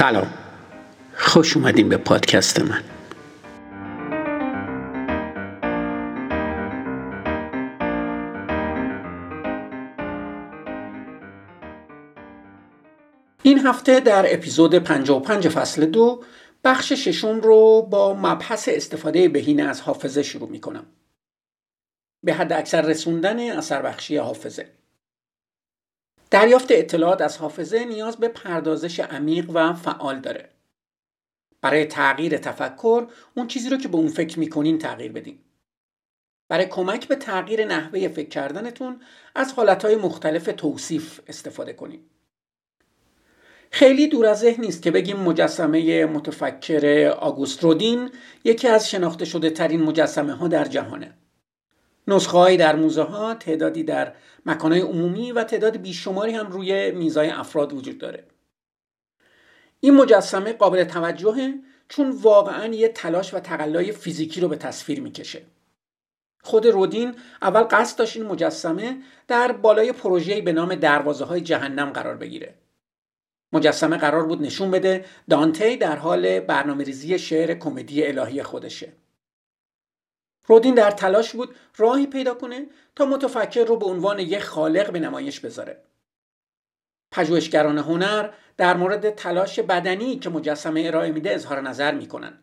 سلام خوش اومدین به پادکست من این هفته در اپیزود 55 فصل دو بخش ششم رو با مبحث استفاده بهینه از حافظه شروع می کنم. به حد اکثر رسوندن اثر بخشی حافظه. دریافت اطلاعات از حافظه نیاز به پردازش عمیق و فعال داره. برای تغییر تفکر اون چیزی رو که به اون فکر می‌کنین تغییر بدین. برای کمک به تغییر نحوه فکر کردنتون از حالتهای مختلف توصیف استفاده کنید. خیلی دور از ذهن نیست که بگیم مجسمه متفکر آگوست رودین یکی از شناخته شده ترین مجسمه ها در جهانه. نسخه در موزه ها، تعدادی در مکانهای عمومی و تعداد بیشماری هم روی میزای افراد وجود داره. این مجسمه قابل توجهه چون واقعا یه تلاش و تقلای فیزیکی رو به تصویر می‌کشه. خود رودین اول قصد داشت این مجسمه در بالای پروژه‌ای به نام دروازه های جهنم قرار بگیره. مجسمه قرار بود نشون بده دانتی در حال برنامه ریزی شعر کمدی الهی خودشه. رودین در تلاش بود راهی پیدا کنه تا متفکر رو به عنوان یک خالق به نمایش بذاره. پژوهشگران هنر در مورد تلاش بدنی که مجسمه ارائه میده اظهار نظر می‌کنن.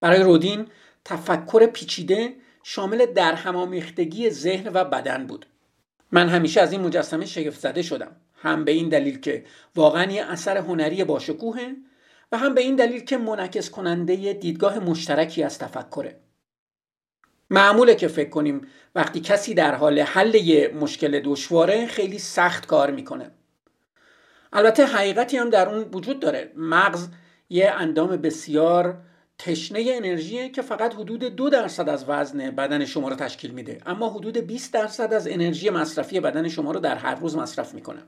برای رودین تفکر پیچیده شامل درهمامیختگی ذهن و بدن بود. من همیشه از این مجسمه شگفت زده شدم. هم به این دلیل که واقعا یه اثر هنری باشکوهه و هم به این دلیل که منعکس کننده دیدگاه مشترکی از تفکره. معموله که فکر کنیم وقتی کسی در حال حل یه مشکل دشواره خیلی سخت کار می‌کنه. البته حقیقتی هم در اون وجود داره. مغز یه اندام بسیار تشنه انرژیه که فقط حدود دو درصد از وزن بدن شما رو تشکیل میده. اما حدود 20 درصد از انرژی مصرفی بدن شما رو در هر روز مصرف می‌کنه.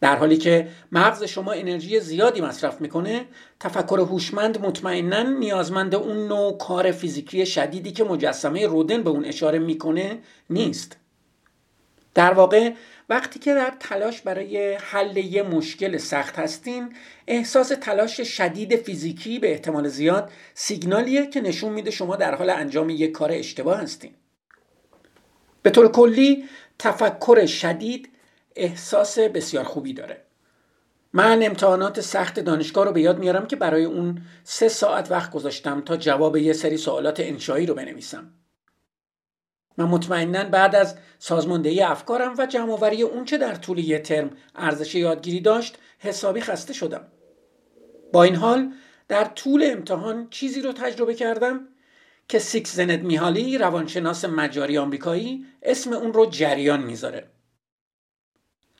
در حالی که مغز شما انرژی زیادی مصرف می‌کنه تفکر هوشمند مطمئنا نیازمند اون نوع کار فیزیکی شدیدی که مجسمه رودن به اون اشاره می‌کنه نیست. در واقع وقتی که در تلاش برای حل یه مشکل سخت هستین احساس تلاش شدید فیزیکی به احتمال زیاد سیگنالیه که نشون میده شما در حال انجام یک کار اشتباه هستین. به طور کلی تفکر شدید احساس بسیار خوبی داره. من امتحانات سخت دانشگاه رو به یاد میارم که برای اون سه ساعت وقت گذاشتم تا جواب یه سری سوالات انشایی رو بنویسم. من مطمئنا بعد از سازماندهی افکارم و جمعآوری اون چه در طول یه ترم ارزش یادگیری داشت حسابی خسته شدم. با این حال در طول امتحان چیزی رو تجربه کردم که سیکس زند میهالی روانشناس مجاری آمریکایی اسم اون رو جریان می‌ذاره.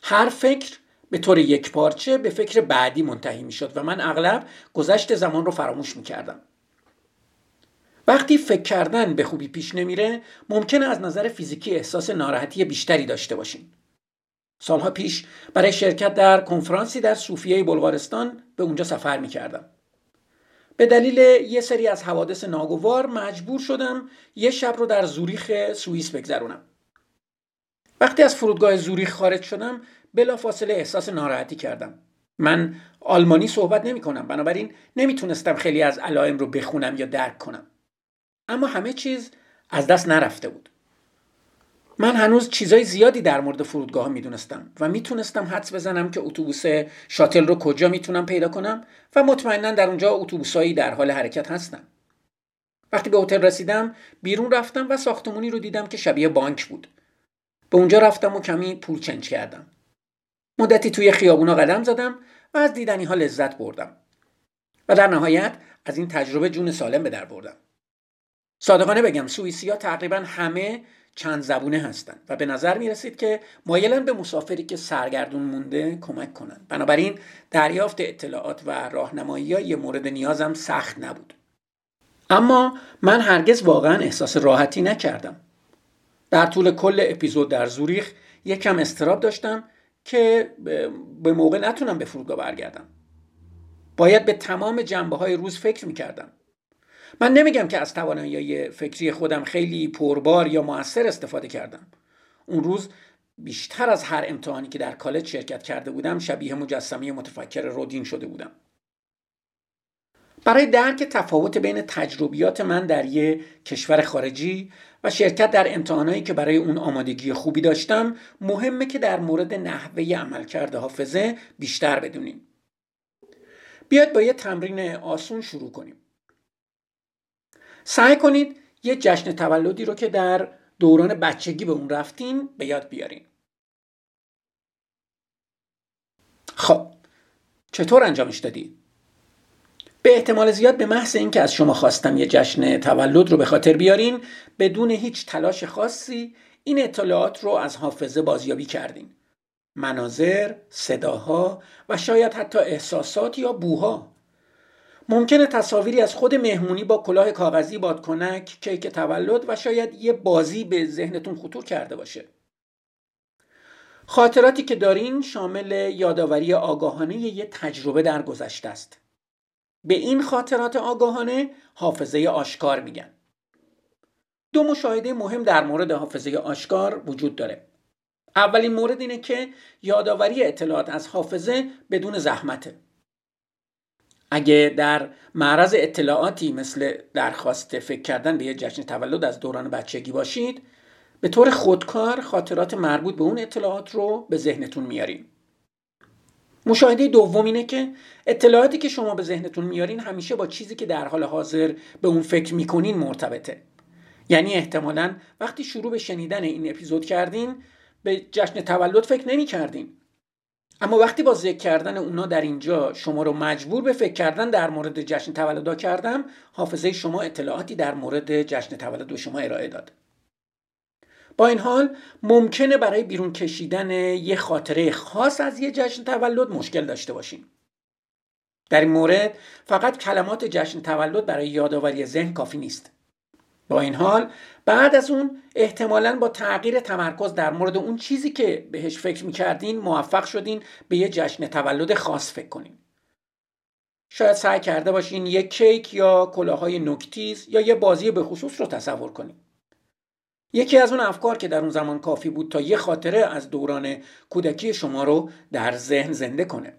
هر فکر به طور یک پارچه به فکر بعدی منتهی می شد و من اغلب گذشت زمان رو فراموش می کردم. وقتی فکر کردن به خوبی پیش نمیره ممکنه از نظر فیزیکی احساس ناراحتی بیشتری داشته باشین. سالها پیش برای شرکت در کنفرانسی در صوفیه بلغارستان به اونجا سفر می کردم. به دلیل یه سری از حوادث ناگوار مجبور شدم یه شب رو در زوریخ سوئیس بگذرونم. وقتی از فرودگاه زوریخ خارج شدم بلافاصله احساس ناراحتی کردم. من آلمانی صحبت نمی کنم بنابراین نمی‌تونستم خیلی از علائم رو بخونم یا درک کنم. اما همه چیز از دست نرفته بود. من هنوز چیزای زیادی در مورد فرودگاه می‌دونستم و می‌تونستم حدس بزنم که اتوبوس شاتل رو کجا می‌تونم پیدا کنم و مطمئنا در اونجا اتوبوسایی در حال حرکت هستن. وقتی به هتل رسیدم بیرون رفتم و ساختمونی رو دیدم که شبیه بانک بود. به اونجا رفتم و کمی پول چنج کردم. مدتی توی خیابونا قدم زدم و از دیدنی ها لذت بردم. و در نهایت از این تجربه جون سالم به در بردم. صادقانه بگم سوئیسی ها تقریبا همه چند زبونه هستند و به نظر می رسید که مایلن به مسافری که سرگردون مونده کمک کنند بنابراین دریافت اطلاعات و راهنمایی یه مورد نیازم سخت نبود. اما من هرگز واقعا احساس راحتی نکردم. در طول کل اپیزود در زوریخ یکم استراب داشتم که به موقع نتونم به فرودگاه برگردم. باید به تمام جنبه های روز فکر می‌کردم. من نمیگم که از توانایی فکری خودم خیلی پربار یا موثر استفاده کردم. اون روز بیشتر از هر امتحانی که در کالج شرکت کرده بودم شبیه مجسمه متفکر رودین شده بودم. برای درک تفاوت بین تجربیات من در یک کشور خارجی و شرکت در امتحانایی که برای اون آمادگی خوبی داشتم مهمه که در مورد نحوه عملکرد حافظه بیشتر بدونیم. بیاید با یه تمرین آسون شروع کنیم. سعی کنید یه جشن تولدی رو که در دوران بچگی به اون رفتین به یاد بیارین. خب چطور انجامش دادی؟ به احتمال زیاد به محض اینکه از شما خواستم یه جشن تولد رو به خاطر بیارین بدون هیچ تلاش خاصی این اطلاعات رو از حافظه بازیابی کردین. مناظر، صداها و شاید حتی احساسات یا بوها. ممکنه تصاویری از خود مهمونی با کلاه کاغذی بادکنک کیک تولد و شاید یه بازی به ذهنتون خطور کرده باشه. خاطراتی که دارین شامل یادآوری آگاهانه یه تجربه در گذشته است. به این خاطرات آگاهانه حافظه آشکار میگن. دو مشاهده مهم در مورد حافظه آشکار وجود داره. اولین مورد اینه که یادآوری اطلاعات از حافظه بدون زحمته. اگه در معرض اطلاعاتی مثل درخواست فکر کردن به یه جشن تولد از دوران بچگی باشید به طور خودکار خاطرات مربوط به اون اطلاعات رو به ذهنتون میارین مشاهده دوم اینه که اطلاعاتی که شما به ذهنتون میارین همیشه با چیزی که در حال حاضر به اون فکر می‌کنین مرتبطه. یعنی احتمالا وقتی شروع به شنیدن این اپیزود کردین به جشن تولد فکر نمی کردین اما وقتی با ذکر کردن اونا در اینجا شما رو مجبور به فکر کردن در مورد جشن تولدا کردم حافظه شما اطلاعاتی در مورد جشن تولد به شما ارائه داد. با این حال ممکنه برای بیرون کشیدن یه خاطره خاص از یه جشن تولد مشکل داشته باشیم. در این مورد فقط کلمات جشن تولد برای یادآوری ذهن کافی نیست. با این حال بعد از اون احتمالا با تغییر تمرکز در مورد اون چیزی که بهش فکر می‌کردین موفق شدین به یه جشن تولد خاص فکر کنین. شاید سعی کرده باشین یک کیک یا کلاهای نکتیز یا یه بازی به خصوص رو تصور کنین. یکی از اون افکار که در اون زمان کافی بود تا یه خاطره از دوران کودکی شما رو در ذهن زنده کنه.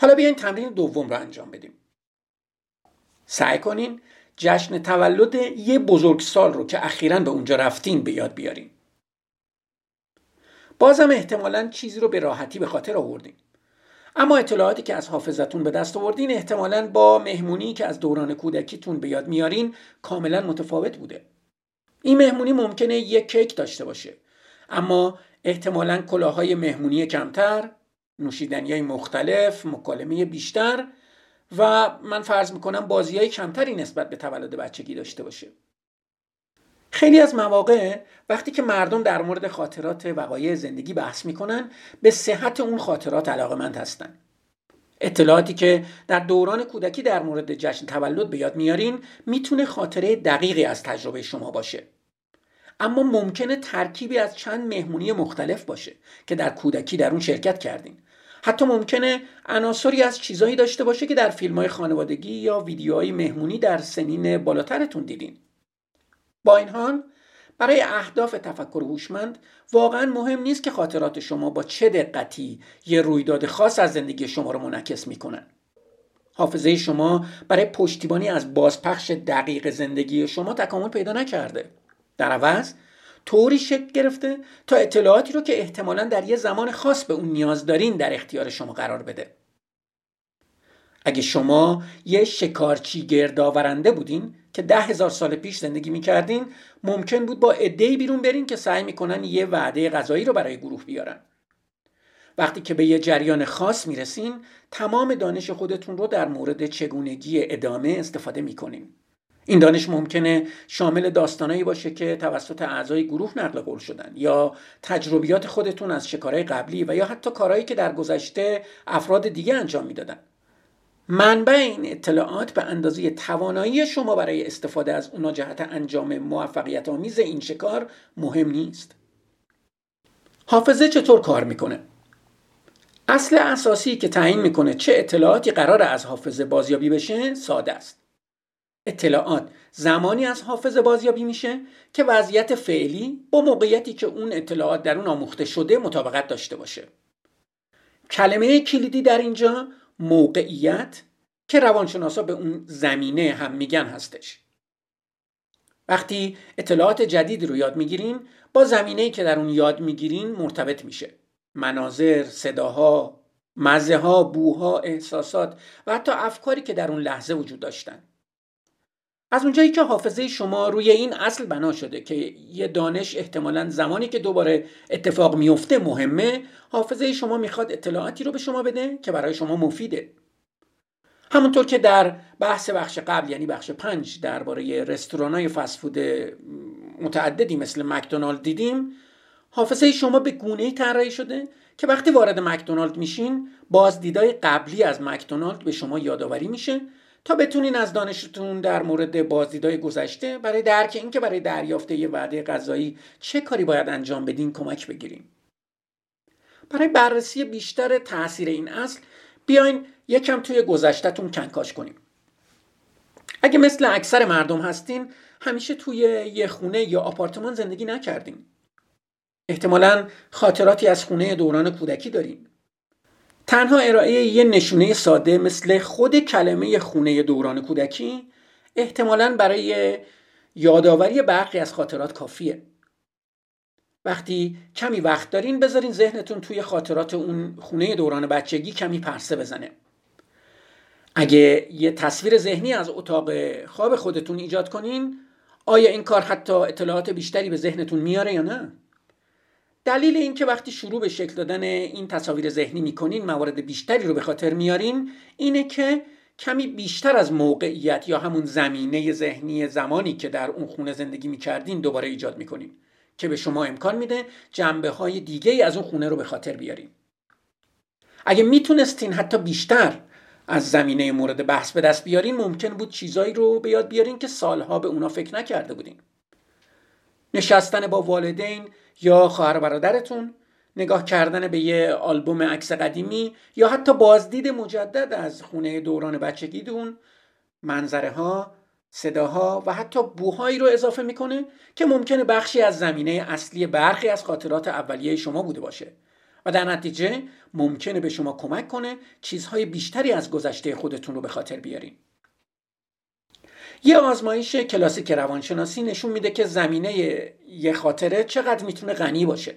حالا بیاین تمرین دوم رو انجام بدیم. سعی کنین جشن تولد یه بزرگسال رو که اخیرا به اونجا رفتین به یاد بیارین. بازم احتمالا چیزی رو به راحتی به خاطر آوردین. اما اطلاعاتی که از حافظتون به دست آوردین احتمالا با مهمونی که از دوران کودکیتون به یاد میارین کاملا متفاوت بوده. این مهمونی ممکنه یک کیک داشته باشه. اما احتمالا کلاهای مهمونی کمتر نوشیدنی های مختلف مکالمه بیشتر و من فرض می‌کنم بازی های کمتری نسبت به تولد بچگی داشته باشه. خیلی از مواقع وقتی که مردم در مورد خاطرات وقایع زندگی بحث می‌کنن به صحت اون خاطرات علاقمند هستن. اطلاعاتی که در دوران کودکی در مورد جشن تولد به یاد میارین می‌تونه خاطره دقیقی از تجربه شما باشه. اما ممکنه ترکیبی از چند مهمونی مختلف باشه که در کودکی در اون شرکت کردین. حتی ممکنه عناصری از چیزایی داشته باشه که در فیلم های خانوادگی یا ویدیوهای مهمونی در سنین بالاترتون دیدین. با این حال برای اهداف تفکر هوشمند واقعا مهم نیست که خاطرات شما با چه دقتی یه رویداد خاص از زندگی شما رو منعکس می‌کنن. حافظه شما برای پشتیبانی از بازپخش دقیق زندگی شما تکامل پیدا نکرده. در عوض طوری شکل گرفته تا اطلاعاتی رو که احتمالا در یه زمان خاص به اون نیاز دارین در اختیار شما قرار بده. اگه شما یه شکارچی گردآورنده بودین که ده هزار سال پیش زندگی می‌کردین ممکن بود با عدهای بیرون برین که سعی می‌کنن یه وعده غذایی رو برای گروه بیارن. وقتی که به یه جریان خاص می‌رسین تمام دانش خودتون رو در مورد چگونگی ادامه استفاده می‌کنین. این دانش ممکنه شامل داستانایی باشه که توسط اعضای گروه نقل قول شدن یا تجربیات خودتون از شکارهای قبلی و یا حتی کارهایی که در گذشته افراد دیگه انجام می‌دادن. منبع این اطلاعات به اندازه توانایی شما برای استفاده از اونا جهت انجام موفقیت آمیز این شکار مهم نیست. حافظه چطور کار می‌کنه؟ اصل اساسی که تعیین می‌کنه چه اطلاعاتی قرار از حافظه بازیابی بشه ساده است. اطلاعات زمانی از حافظه بازیابی میشه که وضعیت فعلی با موقعیتی که اون اطلاعات در اون آموخته شده مطابقت داشته باشه. کلمه کلیدی در اینجا موقعیت که روانشناسا به اون زمینه هم میگن هستش. وقتی اطلاعات جدید رو یاد می‌گیرین با زمینه که در اون یاد می‌گیرین مرتبط میشه. مناظر، صداها، مزه ها، بوها، احساسات و حتی افکاری که در اون لحظه وجود داشتن. از اونجایی که حافظه شما روی این اصل بنا شده که یه دانش احتمالا زمانی که دوباره اتفاق میفته مهمه حافظه شما می‌خواد اطلاعاتی رو به شما بده که برای شما مفیده. همونطور که در بحث بخش قبل یعنی بخش پنج درباره رستوران های فسفود متعددی مثل مکدونالد دیدیم حافظه شما به گونه طراحی شده که وقتی وارد مکدونالد میشین بازدیدای قبلی از مکدونالد به شما یادآوری میشه تا بتونین از دانشتون در مورد بازدیدهای گذشته برای درک اینکه برای دریافت یه وعده غذایی چه کاری باید انجام بدین کمک بگیریم برای بررسی بیشتر تاثیر این اصل بیاین یکم توی گذشتهتون کنکاش کنیم. اگه مثل اکثر مردم هستین همیشه توی یه خونه یا آپارتمان زندگی نکردین. احتمالا خاطراتی از خونه دوران کودکی دارین. تنها ارائه یه نشونه ساده مثل خود کلمه خونه دوران کودکی احتمالا برای یادآوری برخی از خاطرات کافیه وقتی کمی وقت دارین بذارین ذهنتون توی خاطرات اون خونه دوران بچگی کمی پرسه بزنه اگه یه تصویر ذهنی از اتاق خواب خودتون ایجاد کنین آیا این کار حتی اطلاعات بیشتری به ذهنتون میاره یا نه؟ دلیل اینکه وقتی شروع به شکل دادن این تصاویر ذهنی می‌کنین موارد بیشتری رو به خاطر میارین اینه که کمی بیشتر از موقعیت یا همون زمینه ذهنی زمانی که در اون خونه زندگی می‌کردین دوباره ایجاد می‌کنین که به شما امکان میده جنبه های دیگه از اون خونه رو به خاطر بیارین. اگه می‌تونستین حتی بیشتر از زمینه مورد بحث به دست بیارین ممکن بود چیزایی رو به یاد بیارین که سالها به اونا فکر نکرده بودین. نشستن با والدین یا خواهر برادرتون نگاه کردن به یه آلبوم عکس قدیمی یا حتی بازدید مجدد از خونه دوران بچگیتون منظره ها صداها و حتی بوهایی رو اضافه می‌کنه که ممکنه بخشی از زمینه اصلی برخی از خاطرات اولیه شما بوده باشه و در نتیجه ممکنه به شما کمک کنه چیزهای بیشتری از گذشته خودتون رو به خاطر بیارین. یه آزمایش کلاسیک روانشناسی نشون میده که زمینه یه خاطره چقدر می‌تونه غنی باشه.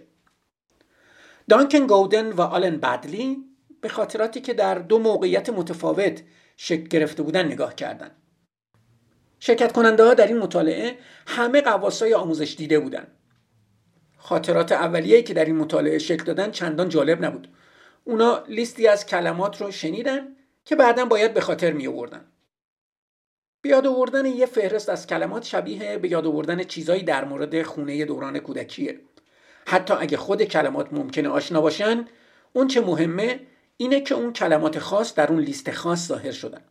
دانکن گودن و آلن بدلی به خاطراتی که در دو موقعیت متفاوت شکل گرفته بودن نگاه کردن. شرکت کننده ها در این مطالعه همه قواسای آموزش دیده بودن. خاطرات اولیه‌ای که در این مطالعه شکل دادن چندان جالب نبود. اونا لیستی از کلمات رو شنیدن که بعدا باید به خاطر می آوردن به یاد آوردن یه فهرست از کلمات شبیه به یاد آوردن چیزایی در مورد خونه دوران کودکیه. حتی اگه خود کلمات ممکنه آشنا باشن اون چه مهمه اینه که اون کلمات خاص در اون لیست خاص ظاهر شدن.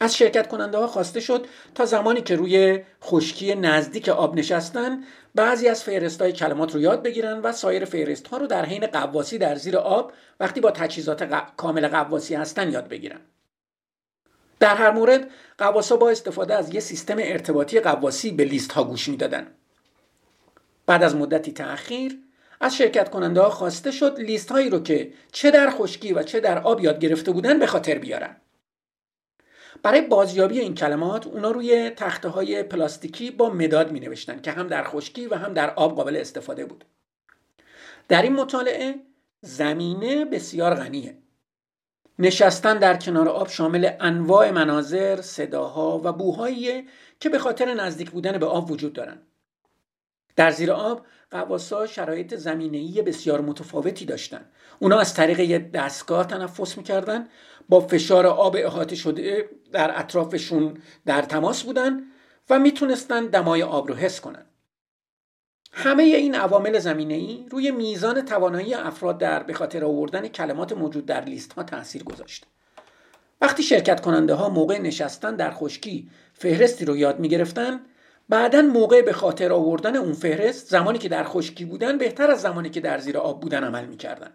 از شرکت کننده ها خواسته شد تا زمانی که روی خشکی نزدیک آب نشستن بعضی از فهرست های کلمات رو یاد بگیرن و سایر فهرست ها رو در حین قواسی در زیر آب وقتی با تجهیزات کامل قواسی هستن یاد بگیرن. در هر مورد قواسا با استفاده از یه سیستم ارتباطی قواسی به لیست ها گوش می‌دادن. بعد از مدتی تأخیر از شرکت کننده ها خواسته شد لیست هایی رو که چه در خشکی و چه در آب یاد گرفته بودن به خاطر بیارن. برای بازیابی این کلمات اونا روی تخته های پلاستیکی با مداد می نوشتن که هم در خشکی و هم در آب قابل استفاده بود. در این مطالعه زمینه بسیار غنیه. نشستن در کنار آب شامل انواع مناظر، صداها و بوهایی که به خاطر نزدیک بودن به آب وجود دارند. در زیر آب قواسا شرایط زمینه‌ای بسیار متفاوتی داشتند. اونا از طریق یه دستگاه تنفس می‌کردن با فشار آب احاطه شده در اطرافشون در تماس بودن و می‌تونستن دمای آب رو حس کنن. همه این عوامل زمینه ای روی میزان توانایی افراد در به خاطر آوردن کلمات موجود در لیست ها تاثیر گذاشت. وقتی شرکت کننده ها موقع نشستن در خشکی فهرستی رو یاد می گرفتن بعدا موقع به خاطر آوردن اون فهرست زمانی که در خشکی بودن بهتر از زمانی که در زیر آب بودن عمل می‌کردن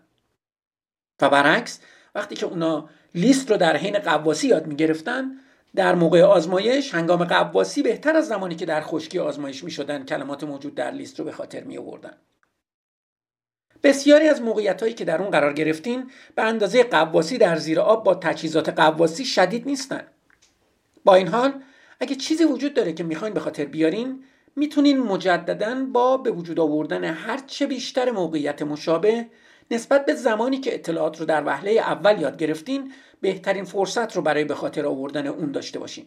و برعکس وقتی که اونا لیست رو در حین قواسی یاد می‌گرفتن در موقع آزمایش هنگام قواسی بهتر از زمانی که در خشکی آزمایش می شدن کلمات موجود در لیست رو به خاطر می آوردن. بسیاری از موقعیت هایی که در اون قرار گرفتین به اندازه قواسی در زیر آب با تجهیزات قواسی شدید نیستن. با این حال اگه چیزی وجود داره که می‌خواین به خاطر بیارین می‌تونین مجددا با به وجود آوردن هرچه بیشتر موقعیت مشابه نسبت به زمانی که اطلاعات رو در وهله اول یاد گرفتین بهترین فرصت رو برای به خاطر آوردن اون داشته باشین.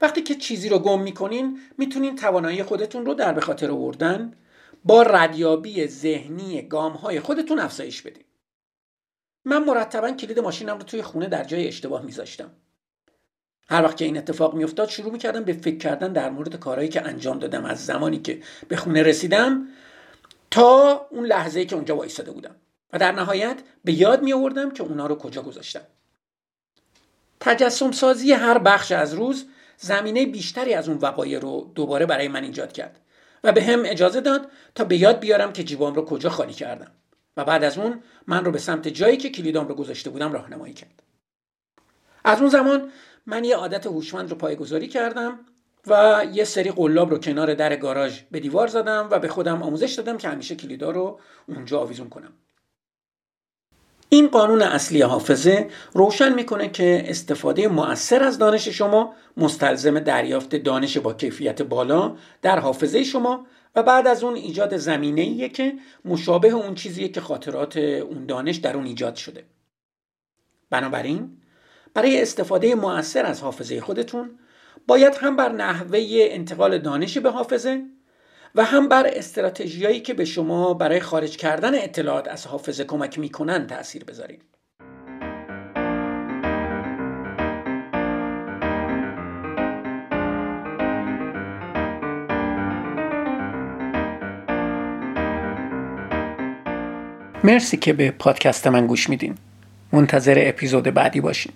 وقتی که چیزی رو گم می‌کنین می‌تونین توانایی خودتون رو در به خاطر آوردن با ردیابی ذهنی گام های خودتون افزایش بدین. من مرتبا کلید ماشینم رو توی خونه در جای اشتباه میذاشتم. هر وقت که این اتفاق میافتاد شروع می‌کردم به فکر کردن در مورد کارهایی که انجام دادم از زمانی که به خونه رسیدم. تا اون لحظه که اونجا وایستاده بودم. و در نهایت به یاد می آوردم که اونا رو کجا گذاشتم. تجسم سازی هر بخش از روز زمینه بیشتری از اون وقایع رو دوباره برای من ایجاد کرد و به هم اجازه داد تا به یاد بیارم که جیبام رو کجا خالی کردم و بعد از اون من رو به سمت جایی که کلیدام رو گذاشته بودم راهنمایی کرد. از اون زمان من یه عادت هوشمند رو پایگذاری کردم و یه سری قلاب رو کنار در گاراژ به دیوار زدم و به خودم آموزش دادم که همیشه کلیدا رو اونجا آویزون کنم. این قانون اصلی حافظه روشن می‌کنه که استفاده مؤثر از دانش شما مستلزم دریافت دانش با کیفیت بالا در حافظه شما و بعد از اون ایجاد زمینه که مشابه اون چیزیه که خاطرات اون دانش در اون ایجاد شده. بنابراین برای استفاده مؤثر از حافظه خودتون باید هم بر نحوه انتقال دانش به حافظه و هم بر استراتژیایی که به شما برای خارج کردن اطلاعات از حافظه کمک می‌کنن تاثیر بذارید. مرسی که به پادکست من گوش میدین. منتظر اپیزود بعدی باشین.